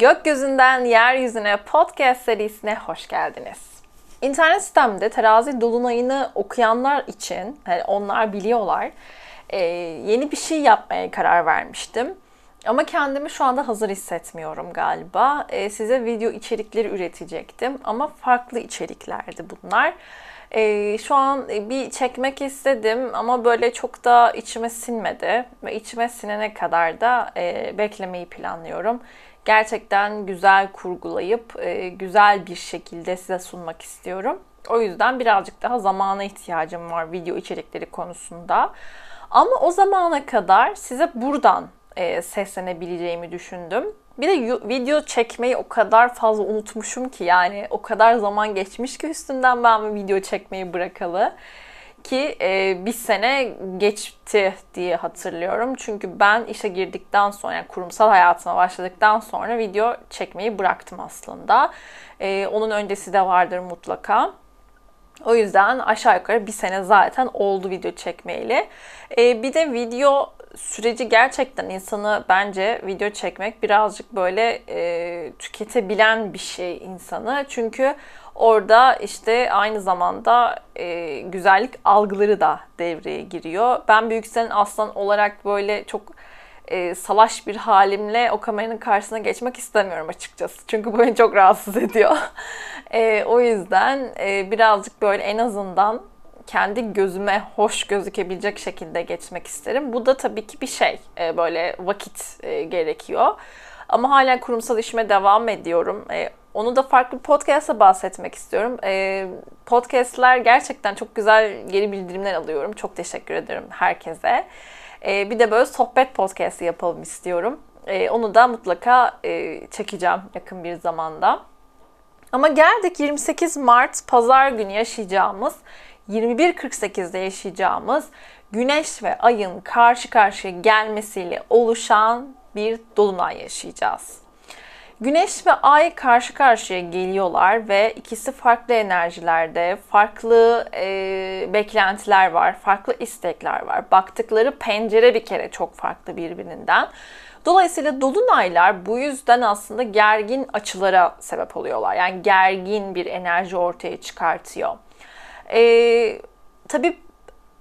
Gökyüzünden Yeryüzüne podcast serisine hoş geldiniz. İnternet sitemde terazi dolunayını okuyanlar için, yani onlar biliyorlar, e, yeni bir şey yapmaya karar vermiştim. Ama kendimi şu anda hazır hissetmiyorum galiba. E, size video içerikleri üretecektim ama farklı içeriklerdi bunlar. E, şu an bir çekmek istedim ama böyle çok da içime sinmedi ve içime sinene kadar da e, beklemeyi planlıyorum gerçekten güzel kurgulayıp e, güzel bir şekilde size sunmak istiyorum. O yüzden birazcık daha zamana ihtiyacım var video içerikleri konusunda. Ama o zamana kadar size buradan e, seslenebileceğimi düşündüm. Bir de video çekmeyi o kadar fazla unutmuşum ki yani o kadar zaman geçmiş ki üstünden ben video çekmeyi bırakalı ki e, bir sene geçti diye hatırlıyorum. Çünkü ben işe girdikten sonra yani kurumsal hayatıma başladıktan sonra video çekmeyi bıraktım aslında. E, onun öncesi de vardır mutlaka. O yüzden aşağı yukarı bir sene zaten oldu video çekmeyeli. E, bir de video süreci gerçekten insanı bence video çekmek birazcık böyle e, tüketebilen bir şey insanı. Çünkü Orada işte aynı zamanda e, güzellik algıları da devreye giriyor. Ben Büyüksel'in aslan olarak böyle çok e, salaş bir halimle o kameranın karşısına geçmek istemiyorum açıkçası. Çünkü bu beni çok rahatsız ediyor. e, o yüzden e, birazcık böyle en azından kendi gözüme hoş gözükebilecek şekilde geçmek isterim. Bu da tabii ki bir şey. E, böyle vakit e, gerekiyor. Ama hala kurumsal işime devam ediyorum. E, onu da farklı bir podcast'a bahsetmek istiyorum. E, podcast'ler gerçekten çok güzel geri bildirimler alıyorum. Çok teşekkür ederim herkese. E, bir de böyle sohbet podcast'ı yapalım istiyorum. E, onu da mutlaka e, çekeceğim yakın bir zamanda. Ama geldik 28 Mart pazar günü yaşayacağımız 21.48'de yaşayacağımız Güneş ve Ay'ın karşı karşıya gelmesiyle oluşan bir dolunay yaşayacağız. Güneş ve Ay karşı karşıya geliyorlar ve ikisi farklı enerjilerde, farklı e, beklentiler var, farklı istekler var. Baktıkları pencere bir kere çok farklı birbirinden. Dolayısıyla dolunaylar bu yüzden aslında gergin açılara sebep oluyorlar. Yani gergin bir enerji ortaya çıkartıyor. Ee, tabii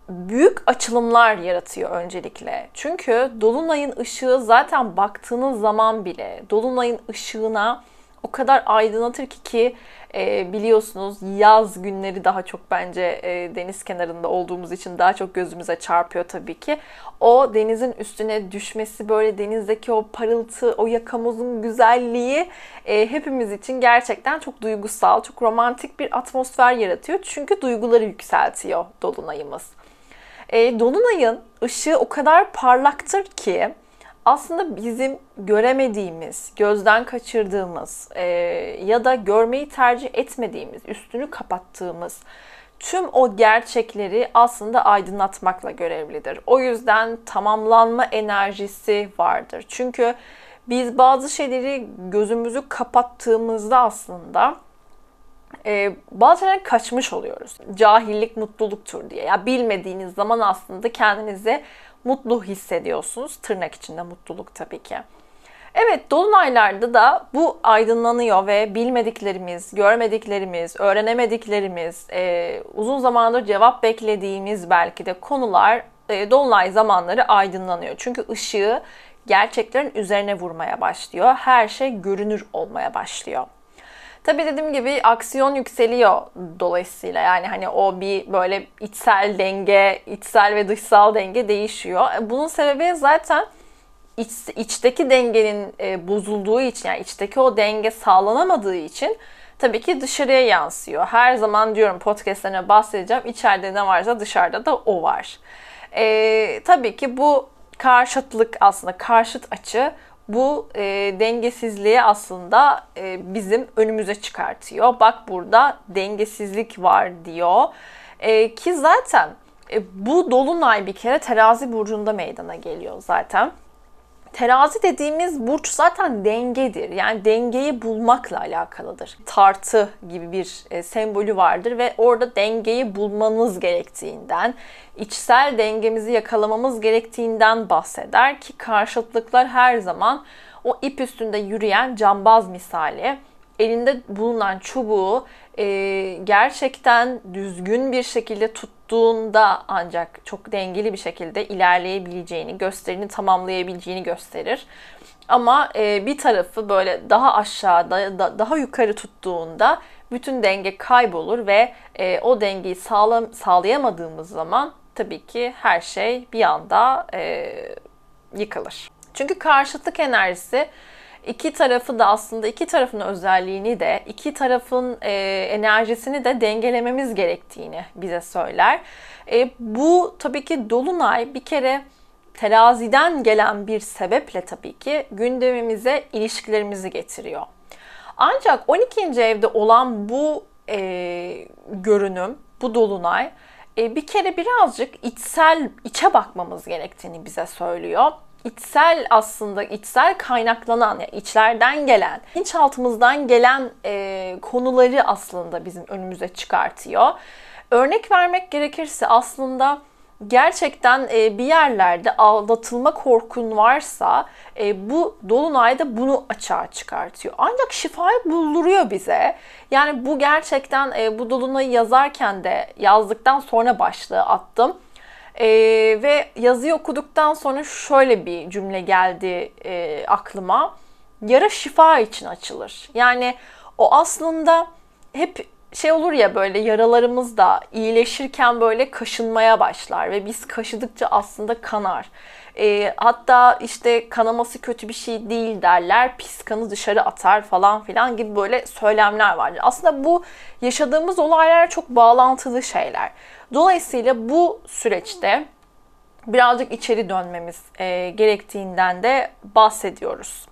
büyük açılımlar yaratıyor öncelikle. Çünkü dolunayın ışığı zaten baktığınız zaman bile dolunayın ışığına o kadar aydınlatır ki ki e, biliyorsunuz yaz günleri daha çok bence e, deniz kenarında olduğumuz için daha çok gözümüze çarpıyor tabii ki. O denizin üstüne düşmesi böyle denizdeki o parıltı, o yakamozun güzelliği e, hepimiz için gerçekten çok duygusal, çok romantik bir atmosfer yaratıyor. Çünkü duyguları yükseltiyor dolunayımız. E, Dolunay'ın ışığı o kadar parlaktır ki aslında bizim göremediğimiz, gözden kaçırdığımız e, ya da görmeyi tercih etmediğimiz, üstünü kapattığımız tüm o gerçekleri aslında aydınlatmakla görevlidir. O yüzden tamamlanma enerjisi vardır. Çünkü biz bazı şeyleri gözümüzü kapattığımızda aslında e, bazı şeyler kaçmış oluyoruz. Cahillik mutluluktur diye. Ya bilmediğiniz zaman aslında kendinizi mutlu hissediyorsunuz. Tırnak içinde mutluluk tabii ki. Evet, dolunaylarda da bu aydınlanıyor ve bilmediklerimiz, görmediklerimiz, öğrenemediklerimiz, e, uzun zamandır cevap beklediğimiz belki de konular e, dolunay zamanları aydınlanıyor. Çünkü ışığı gerçeklerin üzerine vurmaya başlıyor. Her şey görünür olmaya başlıyor. Tabii dediğim gibi aksiyon yükseliyor dolayısıyla yani hani o bir böyle içsel denge, içsel ve dışsal denge değişiyor. E, bunun sebebi zaten iç, içteki dengenin e, bozulduğu için yani içteki o denge sağlanamadığı için tabii ki dışarıya yansıyor. Her zaman diyorum podcastlerine bahsedeceğim. İçeride ne varsa dışarıda da o var. E, tabii ki bu karşıtlık aslında karşıt açı bu e, dengesizliği aslında e, bizim önümüze çıkartıyor. Bak burada dengesizlik var diyor. E, ki zaten e, bu dolunay bir kere terazi burcunda meydana geliyor zaten. Terazi dediğimiz burç zaten dengedir. Yani dengeyi bulmakla alakalıdır. Tartı gibi bir e, sembolü vardır ve orada dengeyi bulmanız gerektiğinden, içsel dengemizi yakalamamız gerektiğinden bahseder ki karşıtlıklar her zaman o ip üstünde yürüyen cambaz misali elinde bulunan çubuğu e, gerçekten düzgün bir şekilde tuttuğunda ancak çok dengeli bir şekilde ilerleyebileceğini, gösterini tamamlayabileceğini gösterir. Ama e, bir tarafı böyle daha aşağıda, da, daha yukarı tuttuğunda bütün denge kaybolur ve e, o dengeyi sağlam, sağlayamadığımız zaman tabii ki her şey bir anda e, yıkılır. Çünkü karşıtlık enerjisi iki tarafı da aslında iki tarafın özelliğini de iki tarafın e, enerjisini de dengelememiz gerektiğini bize söyler. E, bu tabii ki dolunay bir kere teraziden gelen bir sebeple tabii ki gündemimize ilişkilerimizi getiriyor. Ancak 12. evde olan bu e, görünüm, bu dolunay e, bir kere birazcık içsel, içe bakmamız gerektiğini bize söylüyor içsel aslında içsel kaynaklanan yani içlerden gelen, bilinçaltımızdan gelen e, konuları aslında bizim önümüze çıkartıyor. Örnek vermek gerekirse aslında gerçekten e, bir yerlerde aldatılma korkun varsa e, bu dolunayda bunu açığa çıkartıyor. Ancak şifayı bulduruyor bize. Yani bu gerçekten e, bu dolunayı yazarken de yazdıktan sonra başlığı attım ee, ve yazıyı okuduktan sonra şöyle bir cümle geldi e, aklıma. Yara şifa için açılır. Yani o aslında hep şey olur ya böyle yaralarımız da iyileşirken böyle kaşınmaya başlar ve biz kaşıdıkça aslında kanar. E, hatta işte kanaması kötü bir şey değil derler, pis kanı dışarı atar falan filan gibi böyle söylemler vardır. Aslında bu yaşadığımız olaylar çok bağlantılı şeyler. Dolayısıyla bu süreçte birazcık içeri dönmemiz e, gerektiğinden de bahsediyoruz.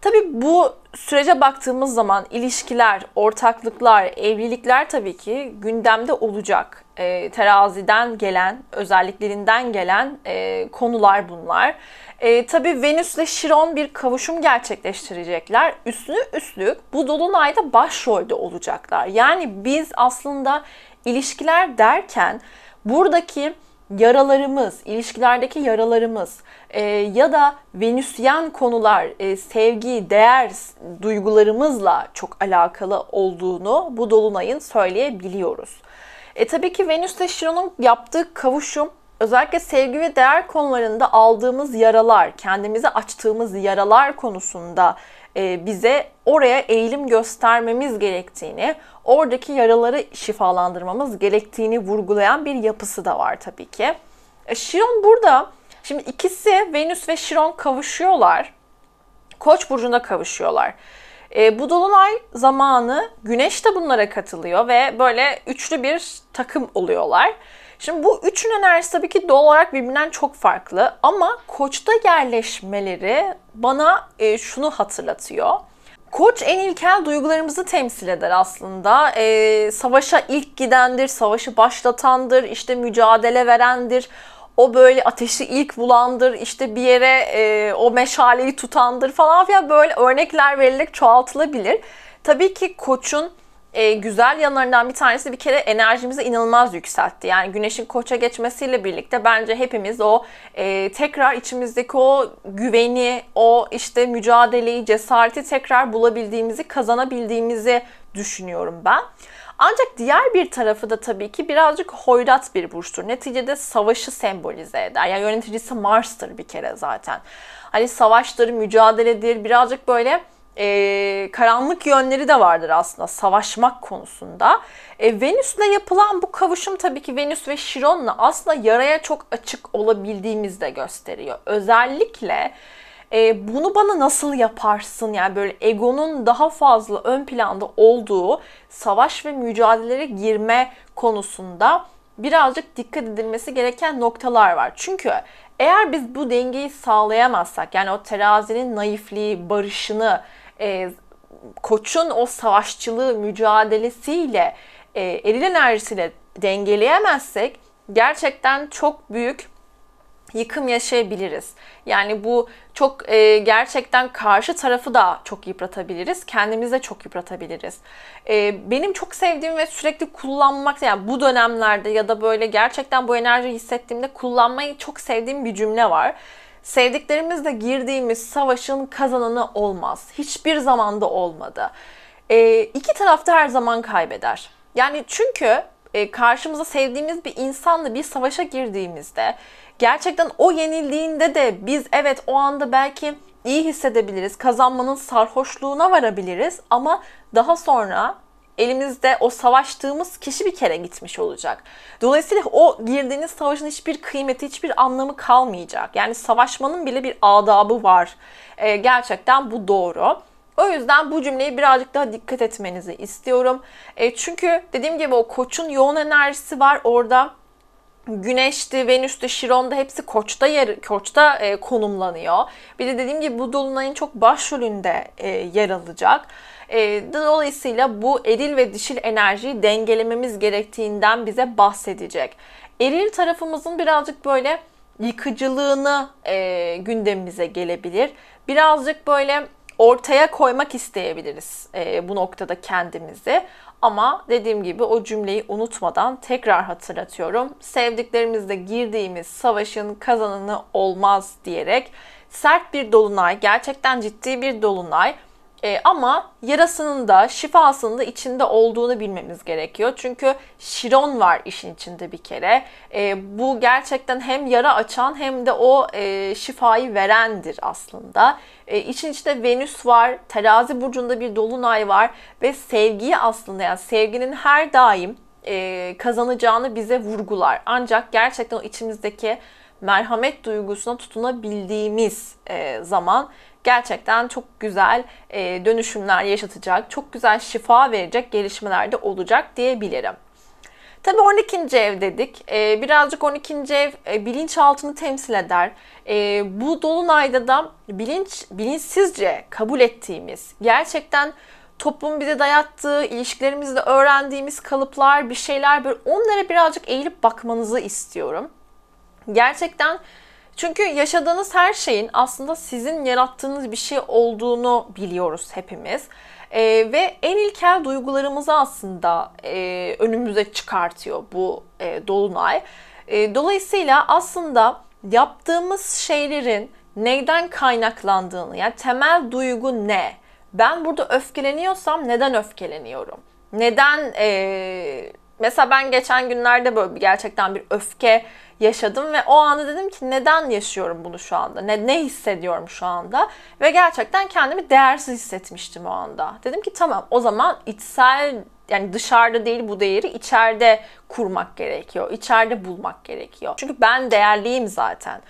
Tabii bu sürece baktığımız zaman ilişkiler, ortaklıklar, evlilikler tabii ki gündemde olacak. E, teraziden gelen, özelliklerinden gelen e, konular bunlar. E, tabii Venüs ile Şiron bir kavuşum gerçekleştirecekler. Üstüne üstlük bu dolunayda başrolde olacaklar. Yani biz aslında ilişkiler derken buradaki yaralarımız, ilişkilerdeki yaralarımız e, ya da venüsyen konular, e, sevgi, değer duygularımızla çok alakalı olduğunu bu dolunayın söyleyebiliyoruz. E tabii ki Venüs ile Şiron'un yaptığı kavuşum özellikle sevgi ve değer konularında aldığımız yaralar, kendimize açtığımız yaralar konusunda bize oraya eğilim göstermemiz gerektiğini, oradaki yaraları şifalandırmamız gerektiğini vurgulayan bir yapısı da var tabii ki. E, Şiron burada, şimdi ikisi Venüs ve Şiron kavuşuyorlar. Koç burcunda kavuşuyorlar. E, bu dolunay zamanı Güneş de bunlara katılıyor ve böyle üçlü bir takım oluyorlar. Şimdi bu üçün enerjisi tabii ki doğal olarak birbirinden çok farklı ama koçta yerleşmeleri bana e, şunu hatırlatıyor. Koç en ilkel duygularımızı temsil eder aslında. E, savaşa ilk gidendir, savaşı başlatandır, işte mücadele verendir. O böyle ateşi ilk bulandır, işte bir yere e, o meşaleyi tutandır falan filan böyle örnekler verilerek çoğaltılabilir. Tabii ki koçun e, güzel yanlarından bir tanesi bir kere enerjimizi inanılmaz yükseltti. Yani güneşin koça geçmesiyle birlikte bence hepimiz o e, tekrar içimizdeki o güveni, o işte mücadeleyi, cesareti tekrar bulabildiğimizi, kazanabildiğimizi düşünüyorum ben. Ancak diğer bir tarafı da tabii ki birazcık hoyrat bir burçtur. Neticede savaşı sembolize eder. Yani yöneticisi Mars'tır bir kere zaten. Hani savaştır, mücadeledir, birazcık böyle e, karanlık yönleri de vardır aslında savaşmak konusunda. E, Venüs'le yapılan bu kavuşum tabii ki Venüs ve Şiron'la aslında yaraya çok açık olabildiğimizi de gösteriyor. Özellikle e, bunu bana nasıl yaparsın yani böyle egonun daha fazla ön planda olduğu savaş ve mücadelelere girme konusunda birazcık dikkat edilmesi gereken noktalar var. Çünkü eğer biz bu dengeyi sağlayamazsak yani o terazinin naifliği, barışını e, koçun o savaşçılığı mücadelesiyle e, eril enerjisiyle dengeleyemezsek gerçekten çok büyük yıkım yaşayabiliriz. Yani bu çok e, gerçekten karşı tarafı da çok yıpratabiliriz. Kendimizi de çok yıpratabiliriz. E, benim çok sevdiğim ve sürekli kullanmak yani bu dönemlerde ya da böyle gerçekten bu enerji hissettiğimde kullanmayı çok sevdiğim bir cümle var. Sevdiklerimizle girdiğimiz savaşın kazananı olmaz. Hiçbir zamanda olmadı. E, iki tarafta her zaman kaybeder. Yani çünkü e, karşımıza sevdiğimiz bir insanla bir savaşa girdiğimizde gerçekten o yenildiğinde de biz evet o anda belki iyi hissedebiliriz. Kazanmanın sarhoşluğuna varabiliriz ama daha sonra elimizde o savaştığımız kişi bir kere gitmiş olacak. Dolayısıyla o girdiğiniz savaşın hiçbir kıymeti, hiçbir anlamı kalmayacak. Yani savaşmanın bile bir adabı var. Ee, gerçekten bu doğru. O yüzden bu cümleyi birazcık daha dikkat etmenizi istiyorum. E, çünkü dediğim gibi o koçun yoğun enerjisi var orada. Güneş'ti, Venüs'tü, Şiron'da hepsi Koç'ta yer, Koç'ta e, konumlanıyor. Bir de dediğim gibi bu dolunayın çok başrolünde e, yer alacak. E, dolayısıyla bu eril ve dişil enerjiyi dengelememiz gerektiğinden bize bahsedecek. Eril tarafımızın birazcık böyle yıkıcılığını e, gündemimize gelebilir. Birazcık böyle ortaya koymak isteyebiliriz e, bu noktada kendimizi. Ama dediğim gibi o cümleyi unutmadan tekrar hatırlatıyorum. Sevdiklerimizle girdiğimiz savaşın kazananı olmaz diyerek sert bir dolunay, gerçekten ciddi bir dolunay e, ama yarasının da şifasının da içinde olduğunu bilmemiz gerekiyor. Çünkü Şiron var işin içinde bir kere. E, bu gerçekten hem yara açan hem de o e, şifayı verendir aslında. E, için içinde Venüs var, terazi burcunda bir dolunay var ve sevgiyi aslında yani sevginin her daim e, kazanacağını bize vurgular. Ancak gerçekten o içimizdeki merhamet duygusuna tutunabildiğimiz e, zaman gerçekten çok güzel e, dönüşümler yaşatacak, çok güzel şifa verecek gelişmeler de olacak diyebilirim. Tabii 12. ev dedik. Ee, birazcık 12. ev e, bilinçaltını temsil eder. E, bu dolunayda da bilinç bilinçsizce kabul ettiğimiz, gerçekten toplum bize dayattığı, ilişkilerimizde öğrendiğimiz kalıplar, bir şeyler böyle onlara birazcık eğilip bakmanızı istiyorum. Gerçekten çünkü yaşadığınız her şeyin aslında sizin yarattığınız bir şey olduğunu biliyoruz hepimiz. E, ve en ilkel duygularımızı aslında e, önümüze çıkartıyor bu e, dolunay. E, dolayısıyla aslında yaptığımız şeylerin neyden kaynaklandığını, yani temel duygu ne? Ben burada öfkeleniyorsam neden öfkeleniyorum? Neden e, mesela ben geçen günlerde böyle gerçekten bir öfke yaşadım ve o anda dedim ki neden yaşıyorum bunu şu anda? Ne, ne hissediyorum şu anda? Ve gerçekten kendimi değersiz hissetmiştim o anda. Dedim ki tamam o zaman içsel yani dışarıda değil bu değeri içeride kurmak gerekiyor. İçeride bulmak gerekiyor. Çünkü ben değerliyim zaten.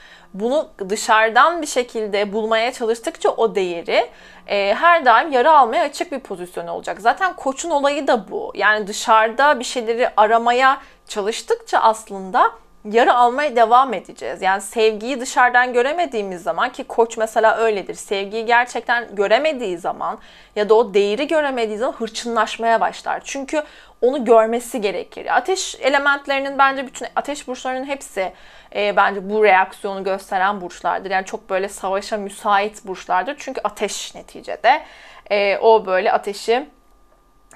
Bunu dışarıdan bir şekilde bulmaya çalıştıkça o değeri e, her daim yara almaya açık bir pozisyon olacak. Zaten koçun olayı da bu. Yani dışarıda bir şeyleri aramaya çalıştıkça aslında yara almaya devam edeceğiz. Yani sevgiyi dışarıdan göremediğimiz zaman ki koç mesela öyledir. Sevgiyi gerçekten göremediği zaman ya da o değeri göremediği zaman hırçınlaşmaya başlar. Çünkü onu görmesi gerekir. Ateş elementlerinin bence bütün ateş burçlarının hepsi e, bence bu reaksiyonu gösteren burçlardır. Yani çok böyle savaşa müsait burçlardır. Çünkü ateş neticede. E, o böyle ateşi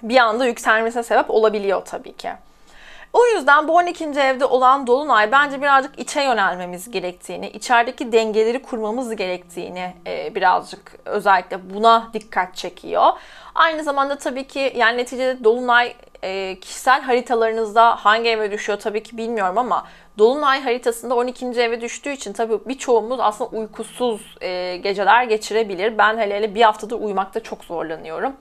bir anda yükselmesine sebep olabiliyor tabii ki. O yüzden bu 12. evde olan Dolunay bence birazcık içe yönelmemiz gerektiğini, içerideki dengeleri kurmamız gerektiğini e, birazcık özellikle buna dikkat çekiyor. Aynı zamanda tabii ki yani neticede Dolunay e, kişisel haritalarınızda hangi eve düşüyor tabii ki bilmiyorum ama Dolunay haritasında 12. eve düştüğü için tabii birçoğumuz aslında uykusuz e, geceler geçirebilir. Ben hele hele bir haftadır uyumakta çok zorlanıyorum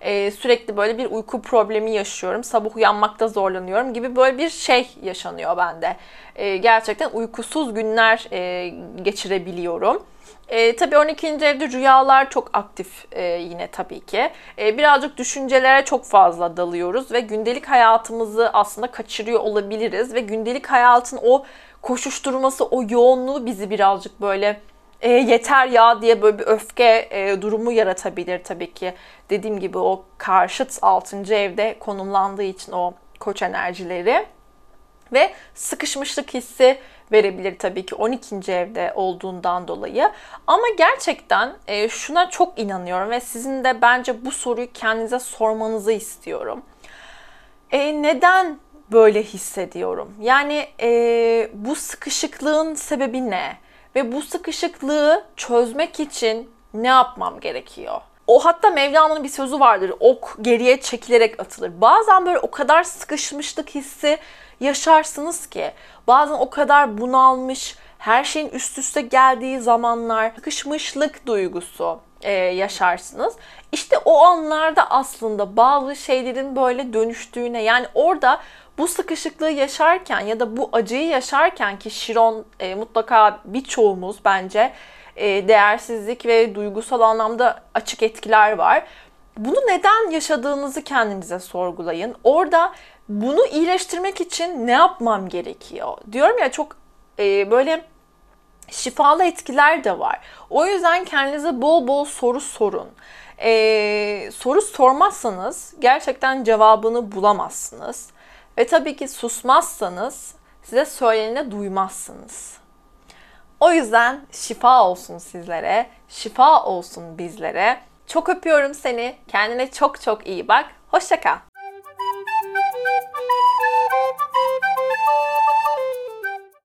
e, sürekli böyle bir uyku problemi yaşıyorum. Sabah uyanmakta zorlanıyorum gibi böyle bir şey yaşanıyor bende. E, gerçekten uykusuz günler e, geçirebiliyorum. E, tabii 12. evde rüyalar çok aktif e, yine tabii ki. E, birazcık düşüncelere çok fazla dalıyoruz ve gündelik hayatımızı aslında kaçırıyor olabiliriz. Ve gündelik hayatın o koşuşturması, o yoğunluğu bizi birazcık böyle e, yeter ya diye böyle bir öfke e, durumu yaratabilir tabii ki. Dediğim gibi o karşıt 6. evde konumlandığı için o koç enerjileri ve sıkışmışlık hissi verebilir tabii ki 12. evde olduğundan dolayı. Ama gerçekten e, şuna çok inanıyorum ve sizin de bence bu soruyu kendinize sormanızı istiyorum. E, neden böyle hissediyorum? Yani e, bu sıkışıklığın sebebi ne? ve bu sıkışıklığı çözmek için ne yapmam gerekiyor? O hatta Mevlana'nın bir sözü vardır. Ok geriye çekilerek atılır. Bazen böyle o kadar sıkışmışlık hissi yaşarsınız ki. Bazen o kadar bunalmış, her şeyin üst üste geldiği zamanlar, sıkışmışlık duygusu e, yaşarsınız. İşte o anlarda aslında bazı şeylerin böyle dönüştüğüne yani orada bu sıkışıklığı yaşarken ya da bu acıyı yaşarken ki Şiron e, mutlaka birçoğumuz bence e, değersizlik ve duygusal anlamda açık etkiler var. Bunu neden yaşadığınızı kendinize sorgulayın. Orada bunu iyileştirmek için ne yapmam gerekiyor? Diyorum ya çok e, böyle şifalı etkiler de var. O yüzden kendinize bol bol soru sorun. Ee, soru sormazsanız gerçekten cevabını bulamazsınız. Ve tabii ki susmazsanız size söylenene duymazsınız. O yüzden şifa olsun sizlere, şifa olsun bizlere. Çok öpüyorum seni. Kendine çok çok iyi bak. Hoşçakal.